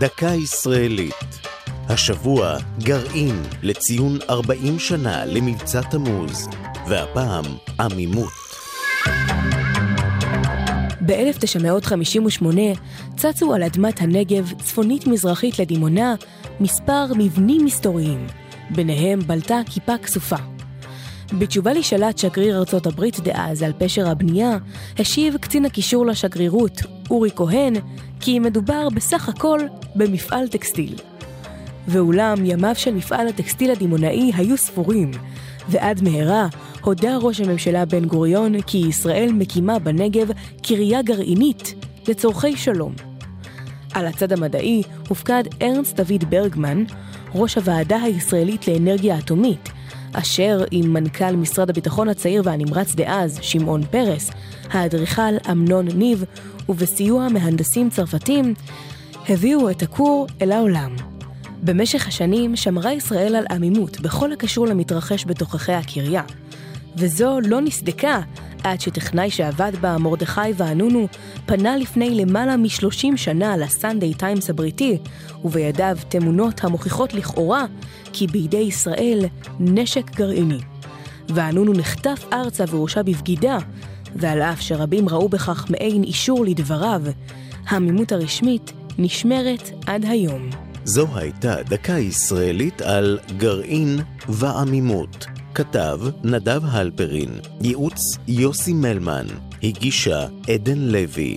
דקה ישראלית. השבוע גרעין לציון 40 שנה למבצע תמוז, והפעם עמימות. ב-1958 צצו על אדמת הנגב, צפונית-מזרחית לדימונה, מספר מבנים מסתוריים. ביניהם בלטה כיפה כסופה. בתשובה לשאלת שגריר ארצות הברית דאז על פשר הבנייה, השיב קצין הקישור לשגרירות, אורי כהן, כי מדובר בסך הכל במפעל טקסטיל. ואולם ימיו של מפעל הטקסטיל הדימונאי היו ספורים, ועד מהרה הודה ראש הממשלה בן גוריון כי ישראל מקימה בנגב קריה גרעינית לצורכי שלום. על הצד המדעי הופקד ארנסט דוד ברגמן, ראש הוועדה הישראלית לאנרגיה אטומית, אשר עם מנכ"ל משרד הביטחון הצעיר והנמרץ דאז, שמעון פרס, האדריכל אמנון ניב, ובסיוע מהנדסים צרפתים, הביאו את הכור אל העולם. במשך השנים שמרה ישראל על עמימות בכל הקשור למתרחש בתוככי הקריה, וזו לא נסדקה עד שטכנאי שעבד בה, מרדכי ואנונו, פנה לפני למעלה מ-30 שנה לסנדיי טיימס הבריטי, ובידיו תמונות המוכיחות לכאורה כי בידי ישראל נשק גרעיני. ואנונו נחטף ארצה והורשע בבגידה, ועל אף שרבים ראו בכך מעין אישור לדבריו, העמימות הרשמית נשמרת עד היום. זו הייתה דקה ישראלית על גרעין ועמימות. כתב נדב הלפרין, ייעוץ יוסי מלמן, הגישה עדן לוי.